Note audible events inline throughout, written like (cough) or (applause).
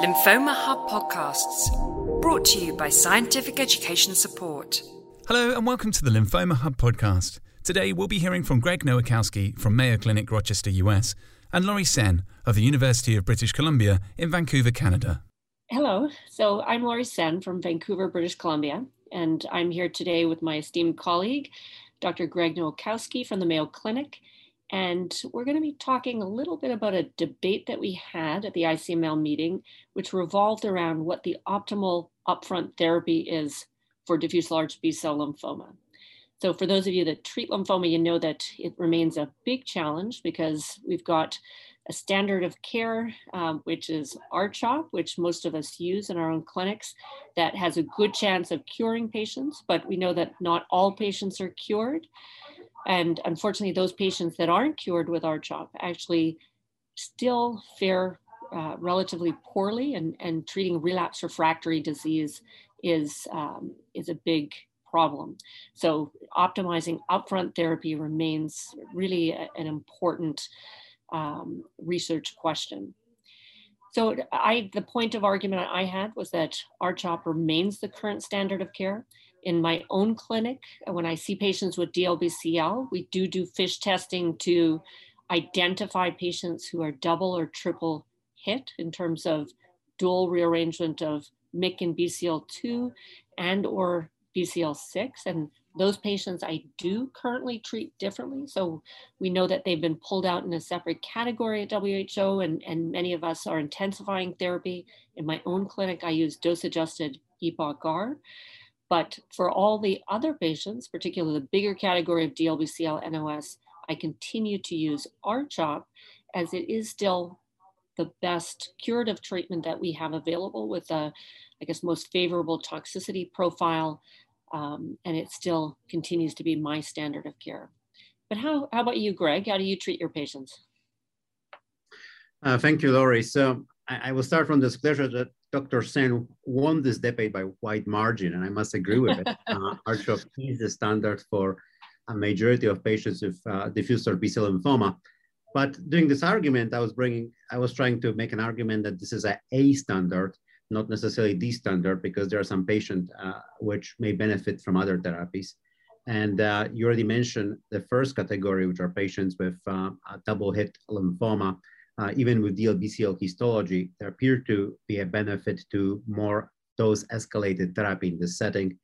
Lymphoma Hub podcasts, brought to you by Scientific Education Support. Hello, and welcome to the Lymphoma Hub podcast. Today, we'll be hearing from Greg Nowakowski from Mayo Clinic, Rochester, US, and Laurie Sehn of the University of British Columbia in Vancouver, Canada. Hello, so I'm Laurie Sehn from Vancouver, British Columbia, and I'm here today with my esteemed colleague, Dr. Greg Nowakowski from the Mayo Clinic, and we're going to be talking a little bit about a debate that we had at the ICML meeting, which revolved around what the optimal upfront therapy is for diffuse large B cell lymphoma. So, for those of you that treat lymphoma, you know that it remains a big challenge because we've got a standard of care, um, which is RCHOP, which most of us use in our own clinics, that has a good chance of curing patients, but we know that not all patients are cured. And unfortunately, those patients that aren't cured with RCHOP actually still fare uh, relatively poorly, and, and treating relapse refractory disease is, um, is a big problem. So, optimizing upfront therapy remains really a, an important um, research question. So, I the point of argument I had was that RCHOP remains the current standard of care in my own clinic, when I see patients with DLBCL, we do do FISH testing to identify patients who are double or triple hit in terms of dual rearrangement of MYC and BCL2 and or BCL6. And those patients I do currently treat differently. So we know that they've been pulled out in a separate category at WHO, and, and many of us are intensifying therapy. In my own clinic, I use dose adjusted EPOCH-R. But for all the other patients, particularly the bigger category of DLBCL NOS, I continue to use RCHOP as it is still the best curative treatment that we have available with the, I guess, most favorable toxicity profile. Um, and it still continues to be my standard of care. But how, how about you, Greg? How do you treat your patients? Uh, thank you, Laurie. So I, I, will start from the disclosure that Dr. Sehn won this debate by wide margin, and I must agree with it. (laughs) uh, RCHOP is the standard for a majority of patients with uh, diffuse large B-cell lymphoma. But during this argument, I was bringing, I was trying to make an argument that this is a A standard, not necessarily the standard, because there are some patients uh, which may benefit from other therapies. And uh, you already mentioned the first category, which are patients with uh, double hit lymphoma uh, even with DLBCL histology, there appear to be a benefit to more dose escalated therapy in this setting.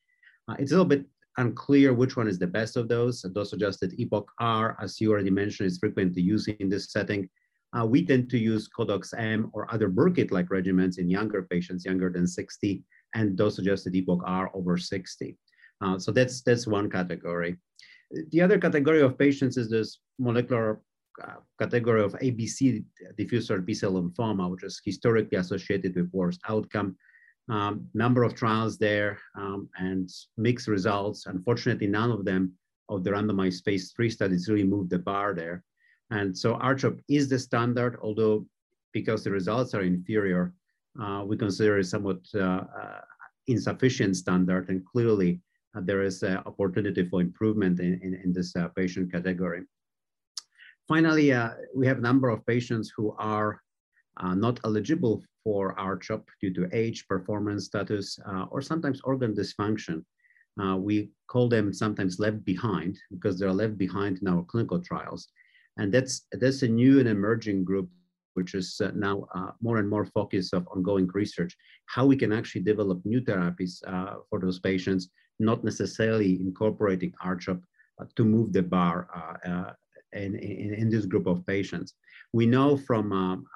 Uh, it's a little bit unclear which one is the best of those. Dose adjusted EPOCH-R, as you already mentioned, is frequently used in this setting. Uh, we tend to use CODOX-M or other Burkitt-like regimens in younger patients, younger than 60, and dose adjusted EPOCH-R over 60. Uh, so that's, that's one category. The other category of patients is this molecular category of ABC diffuse large B-cell lymphoma, which is historically associated with worst outcome. Um, number of trials there um, and mixed results. Unfortunately, none of them of the randomized phase three studies really moved the bar there. And so RCHOP is the standard, although because the results are inferior, uh, we consider it somewhat uh, uh, insufficient standard. And clearly, uh, there is an opportunity for improvement in, in, in this uh, patient category. Finally, uh, we have a number of patients who are uh, not eligible for RCHOP due to age, performance status, uh, or sometimes organ dysfunction. Uh, we call them sometimes left behind because they're left behind in our clinical trials. And that's, that's a new and emerging group, which is uh, now uh, more and more focus of ongoing research, how we can actually develop new therapies for those patients, not necessarily incorporating RCHOP to move the bar in, in, in this group of patients. We know from um,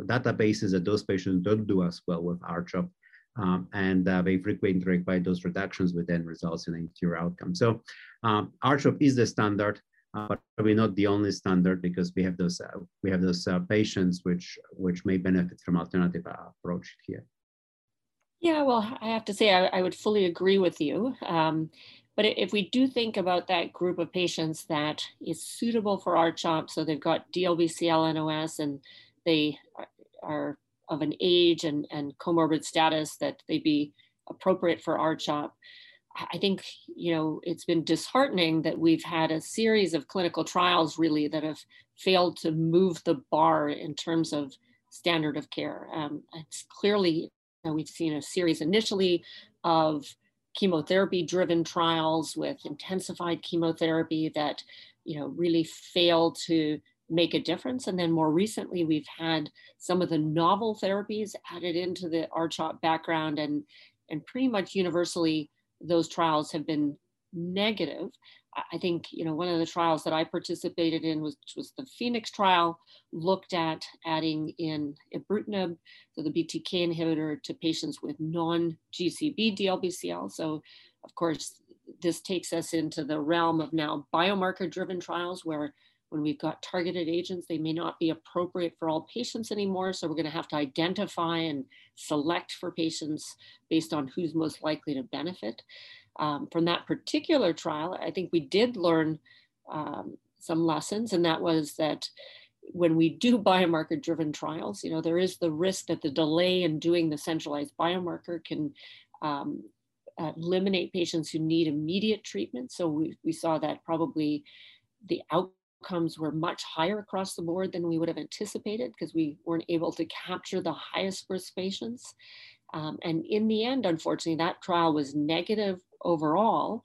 databases that those patients don't do as well with RCHOP, um, and uh, they frequently require those reductions, which then results in inferior outcome. So um, RCHOP is the standard, uh, but probably not the only standard because we have those uh, we have those uh, patients which which may benefit from alternative uh, approach here. Yeah, well, I have to say I, I would fully agree with you. Um, but if we do think about that group of patients that is suitable for RCHOP, so they've got DLBCL NOS and they are of an age and, and comorbid status that they be appropriate for RCHOP. I think, you know, it's been disheartening that we've had a series of clinical trials really that have failed to move the bar in terms of standard of care. Um, it's clearly, you know, we've seen a series initially of chemotherapy driven trials with intensified chemotherapy that, you know, really failed to make a difference. And then more recently, we've had some of the novel therapies added into the RCHOP background and, and pretty much universally those trials have been negative. I think you know one of the trials that I participated in was was the Phoenix trial, looked at adding in ibrutinib, so the BTK inhibitor, to patients with non-GCB DLBCL. So, of course, this takes us into the realm of now biomarker-driven trials, where when we've got targeted agents, they may not be appropriate for all patients anymore. So we're going to have to identify and select for patients based on who's most likely to benefit um, from that particular trial, I think we did learn um, some lessons, and that was that when we do (laughs) biomarker driven trials, you know, there is the risk that the delay in doing the centralized biomarker can um, eliminate patients who need immediate treatment. So we, we saw that probably the outcomes were much higher across the board than we would have anticipated because we weren't able to capture the highest risk patients. Um, and in the end, unfortunately, that trial was negative overall.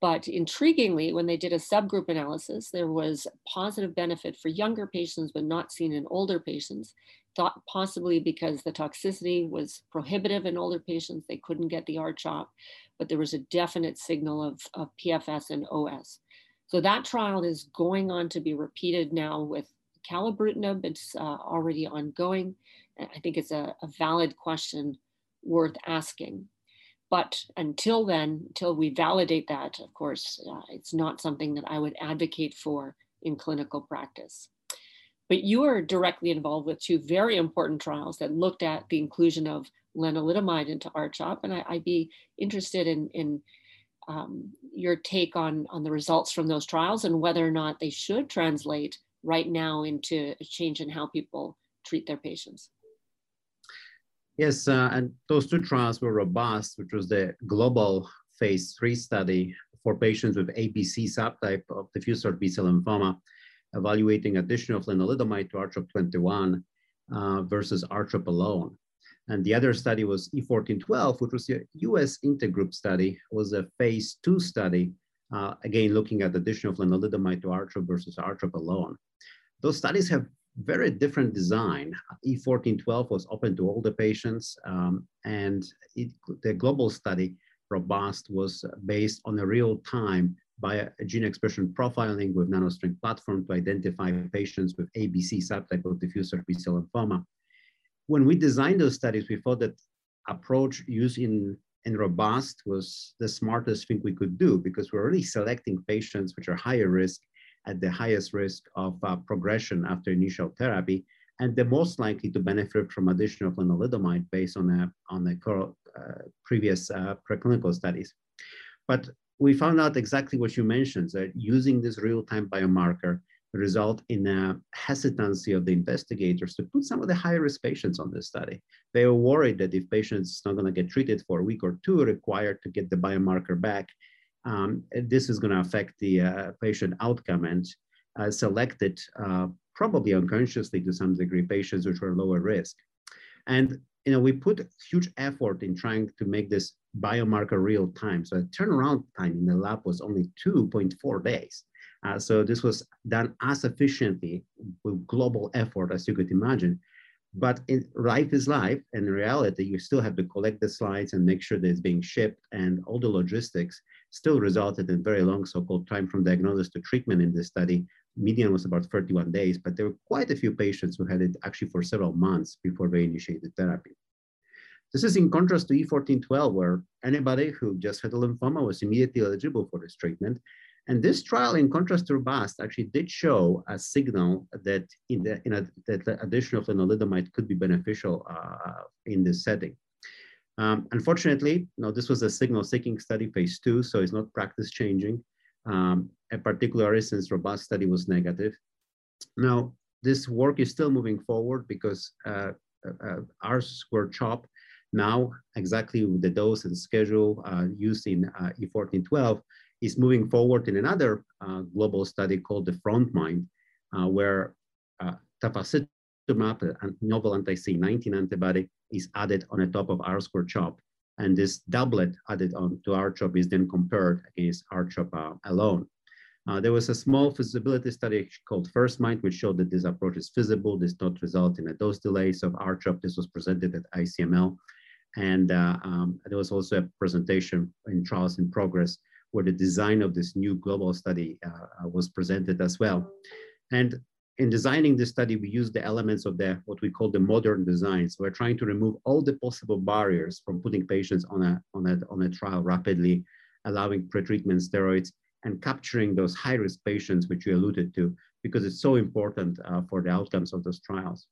But intriguingly, when they did a subgroup analysis, there was positive benefit for younger patients, but not seen in older patients. Thought possibly because the toxicity was prohibitive in older patients, they couldn't get the R-CHOP, but there was a definite signal of, of PFS and OS. So that trial is going on to be repeated now with acalabrutinib. It's uh, already ongoing. I think it's a, a valid question worth asking. But until then, until we validate that, of course, uh, it's not something that I would advocate for in clinical practice. But you are directly involved with two very important trials that looked at the inclusion of lenalidomide into RCHOP, and I, would be interested in, in um, your take on, on the results from those trials and whether or not they should translate right now into a change in how people treat their patients. Yes, uh, and those two trials were robust, which was the global phase three study for patients with ABC subtype of diffuse large B-cell lymphoma, evaluating addition of lenalidomide to R-CHOP 21 uh, versus R-CHOP alone. And the other study was E1412, which was a US intergroup study, was a phase two study, uh, again, looking at addition of lenalidomide to R-CHOP versus R-CHOP alone. Those studies have very different design. E1412 was open to all the patients, um, and it, the global study, Robust, was based on a real-time by gene expression profiling with nanostring platform to identify patients with ABC subtype of diffuse large B-cell lymphoma. When we designed those studies, we thought that approach used in, in Robust was the smartest thing we could do because we're really selecting patients which are higher risk at the highest risk of uh, progression after initial therapy, and the most likely to benefit from additional lenalidomide based on a, on a uh, previous uh, preclinical studies. But we found out exactly what you mentioned, that using this real-time biomarker result in a hesitancy of the investigators to put some of the high-risk patients on this study. They were worried that if patients not going to get treated for a week or two, required to get the biomarker back, um, this is going to affect the uh, patient outcome and uh, selected uh, probably unconsciously to some degree patients which were lower risk. And you know, we put huge effort in trying to make this biomarker real time. So the turnaround time in the lab was only 2.4 days. Uh, so this was done as efficiently with global effort as you could imagine. But in, life is life, and in reality, you still have to collect the slides and make sure that it's being shipped, and all the logistics still resulted in very long so-called time from diagnosis to treatment in this study. Median was about 31 days, but there were quite a few patients who had it actually for several months before they initiated therapy. This is in contrast to E1412, where anybody who just had a lymphoma was immediately eligible for this treatment. And this trial, in contrast to Robust, actually did show a signal that in the, in a, that the addition of lenalidomide could be beneficial uh, in this setting. Um, unfortunately, no, this was a signal-seeking study, phase two, so it's not practice changing, um, particularly since robust study was negative. Now, this work is still moving forward because uh, uh, ours were chopped. Now, exactly with the dose and schedule uh, used in uh, E1412 is moving forward in another uh, global study called the Frontmind, uh, where uh, rituximab, a novel anti-C19 antibody, is added on the top of R-squared CHOP. And this doublet added on to R-CHOP is then compared against R-CHOP uh, alone. Uh, there was a small feasibility study called First FirstMind, which showed that this approach is feasible. This not result in a dose delays of R-CHOP. This was presented at ICML. And uh, um, there was also a presentation in trials in progress where the design of this new global study uh, uh was presented as well. And in designing this study, we used the elements of the what we call the modern design. So we're trying to remove all the possible barriers from putting patients on a, on a, on a trial rapidly, allowing pretreatment steroids, and capturing those high-risk patients, which you alluded to, because it's so important uh, for the outcomes of those trials.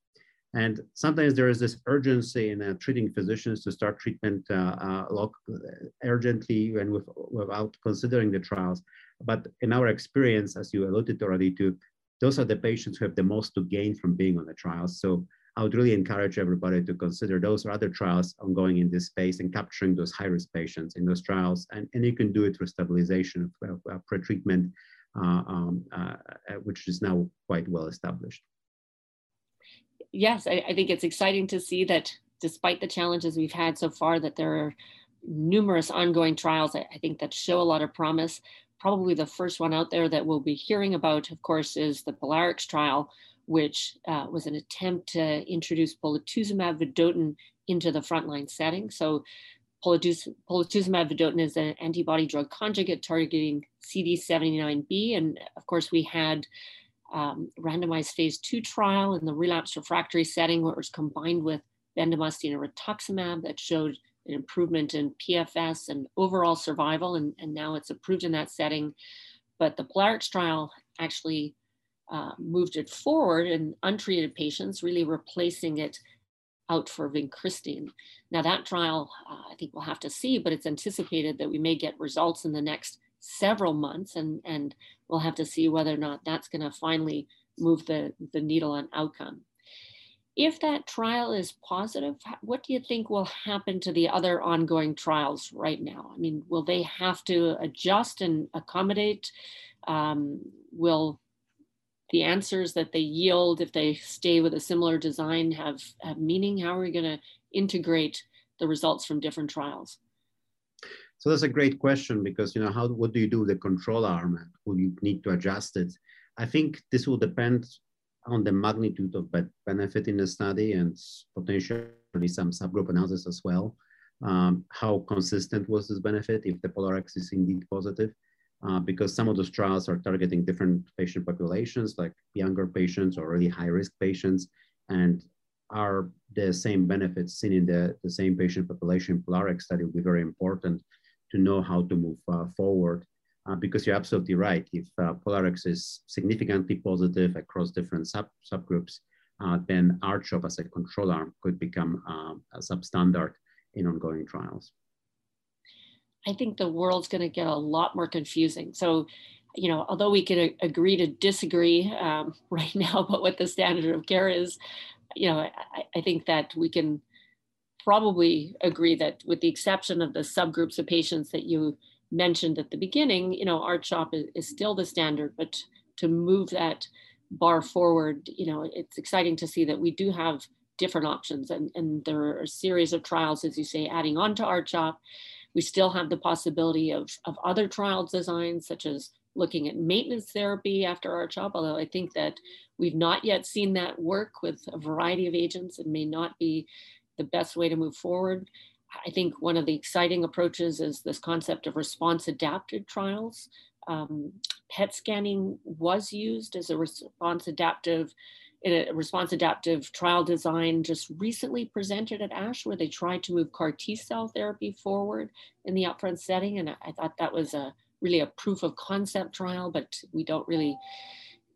And sometimes there is this urgency in uh, treating physicians to start treatment uh, uh, urgently and with, without considering the trials. But in our experience, as you alluded already to, those are the patients who have the most to gain from being on the trials. So I would really encourage everybody to consider those or other trials ongoing in this space and capturing those high-risk patients in those trials. And, and you can do it through stabilization of uh, pretreatment, uh, um, uh, which is now quite well established. Yes, I, I think it's exciting to see that despite the challenges we've had so far, that there are numerous ongoing trials, I, I think that show a lot of promise probably the first one out there that we'll be hearing about, of course, is the POLARIX trial, which uh, was an attempt to introduce polatuzumab vedotin into the frontline setting. So polatuzumab vedotin is an antibody drug conjugate targeting CD79B. And of course, we had um, randomized phase two trial in the relapsed refractory setting where it was combined with bendamustine and rituximab that showed an improvement in PFS and overall survival, and, and now it's approved in that setting. But the POLARIX trial actually uh, moved it forward in untreated patients, really replacing it out for vincristine. Now that trial, uh, I think we'll have to see, but it's anticipated that we may get results in the next several months, and, and we'll have to see whether or not that's going to finally move the, the needle on outcome if that trial is positive, what do you think will happen to the other ongoing trials right now? I mean, will they have to adjust and accommodate? Um, will the answers that they yield, if they stay with a similar design, have, have meaning? How are we going to integrate the results from different trials? So that's a great question because you know how what do you do with the control arm? Will you need to adjust it? I think this will depend on the magnitude of benefit in the study and potentially some subgroup analysis as well. Um, how consistent was this benefit if the POLARIX is indeed positive? Uh, because some of those trials are targeting different patient populations, like younger patients or really high risk patients, and are the same benefits seen in the, the same patient population POLARIX study will be very important to know how to move uh, forward uh, because you're absolutely right. If uh, POLARIX is significantly positive across different sub subgroups, uh, then R-CHOP as a control arm could become um, a substandard in ongoing trials. I think the world's going to get a lot more confusing. So, you know, although we can agree to disagree um, (laughs) right now about what the standard of care is, you know, I, I think that we can probably agree that with the exception of the subgroups of patients that you mentioned at the beginning, you know, R-CHOP is, is still the standard, but to move that bar forward, you know, it's exciting to see that we do have different options and, and there are a series of trials, as you say, adding on to R-CHOP. We still have the possibility of, of other trial designs, such as looking at maintenance therapy after R-CHOP, although I think that we've not yet seen that work with a variety of agents and may not be the best way to move forward. I think one of the exciting approaches is this concept of response adapted trials. Um, PET scanning was used as a response adaptive in a response adaptive trial design just recently presented at ASH where they tried to move CAR T cell therapy forward in the upfront setting. And I thought that was a really a proof of concept trial, but we don't really,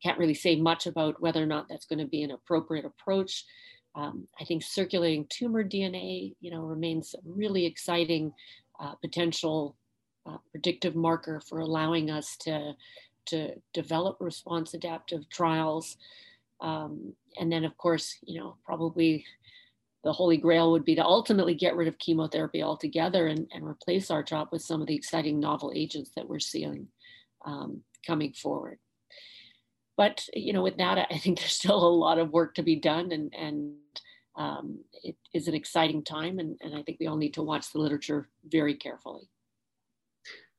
can't really say much about whether or not that's going to be an appropriate approach. Um, I think circulating tumor DNA, you know, remains a really exciting uh, potential uh, predictive marker for allowing us to, to develop response adaptive trials. Um, and then, of course, you know, probably the holy grail would be to ultimately get rid of chemotherapy altogether and, and replace R-CHOP with some of the exciting novel agents that we're seeing um, coming forward. but you know, with that, I think there's still a lot of work to be done, and and um, it is an exciting time, and, and I think we all need to watch the literature very carefully.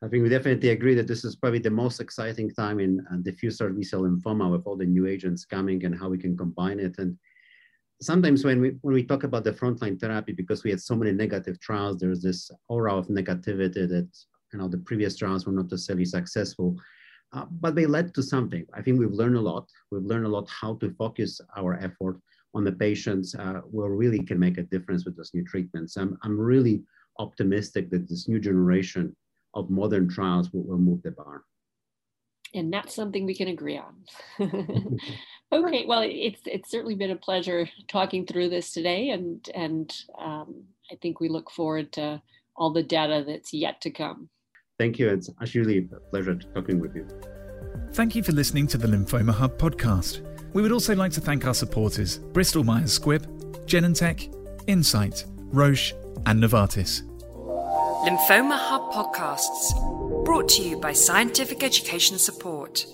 I think we definitely agree that this is probably the most exciting time in uh, diffuse large B-cell lymphoma with all the new agents coming and how we can combine it. And sometimes when we when we talk about the frontline therapy, because we had so many negative trials, there's this aura of negativity that you know the previous trials were not necessarily successful. Uh, but they led to something. I think we've learned a lot. We've learned a lot how to focus our effort on the patients uh, where really can make a difference with those new treatments. I'm, I'm really optimistic that this new generation of modern trials will, will move the bar. And that's something we can agree on. (laughs) (laughs) okay, well, it's it's certainly been a pleasure talking through this today, and and um, I think we look forward to all the data that's yet to come. Thank you. It's actually a pleasure talking with you. Thank you for listening to the Lymphoma Hub podcast. We would also like to thank our supporters Bristol Myers Squibb, Genentech, Incyte, Roche, and Novartis. Lymphoma Hub podcasts, brought to you by Scientific Education Support.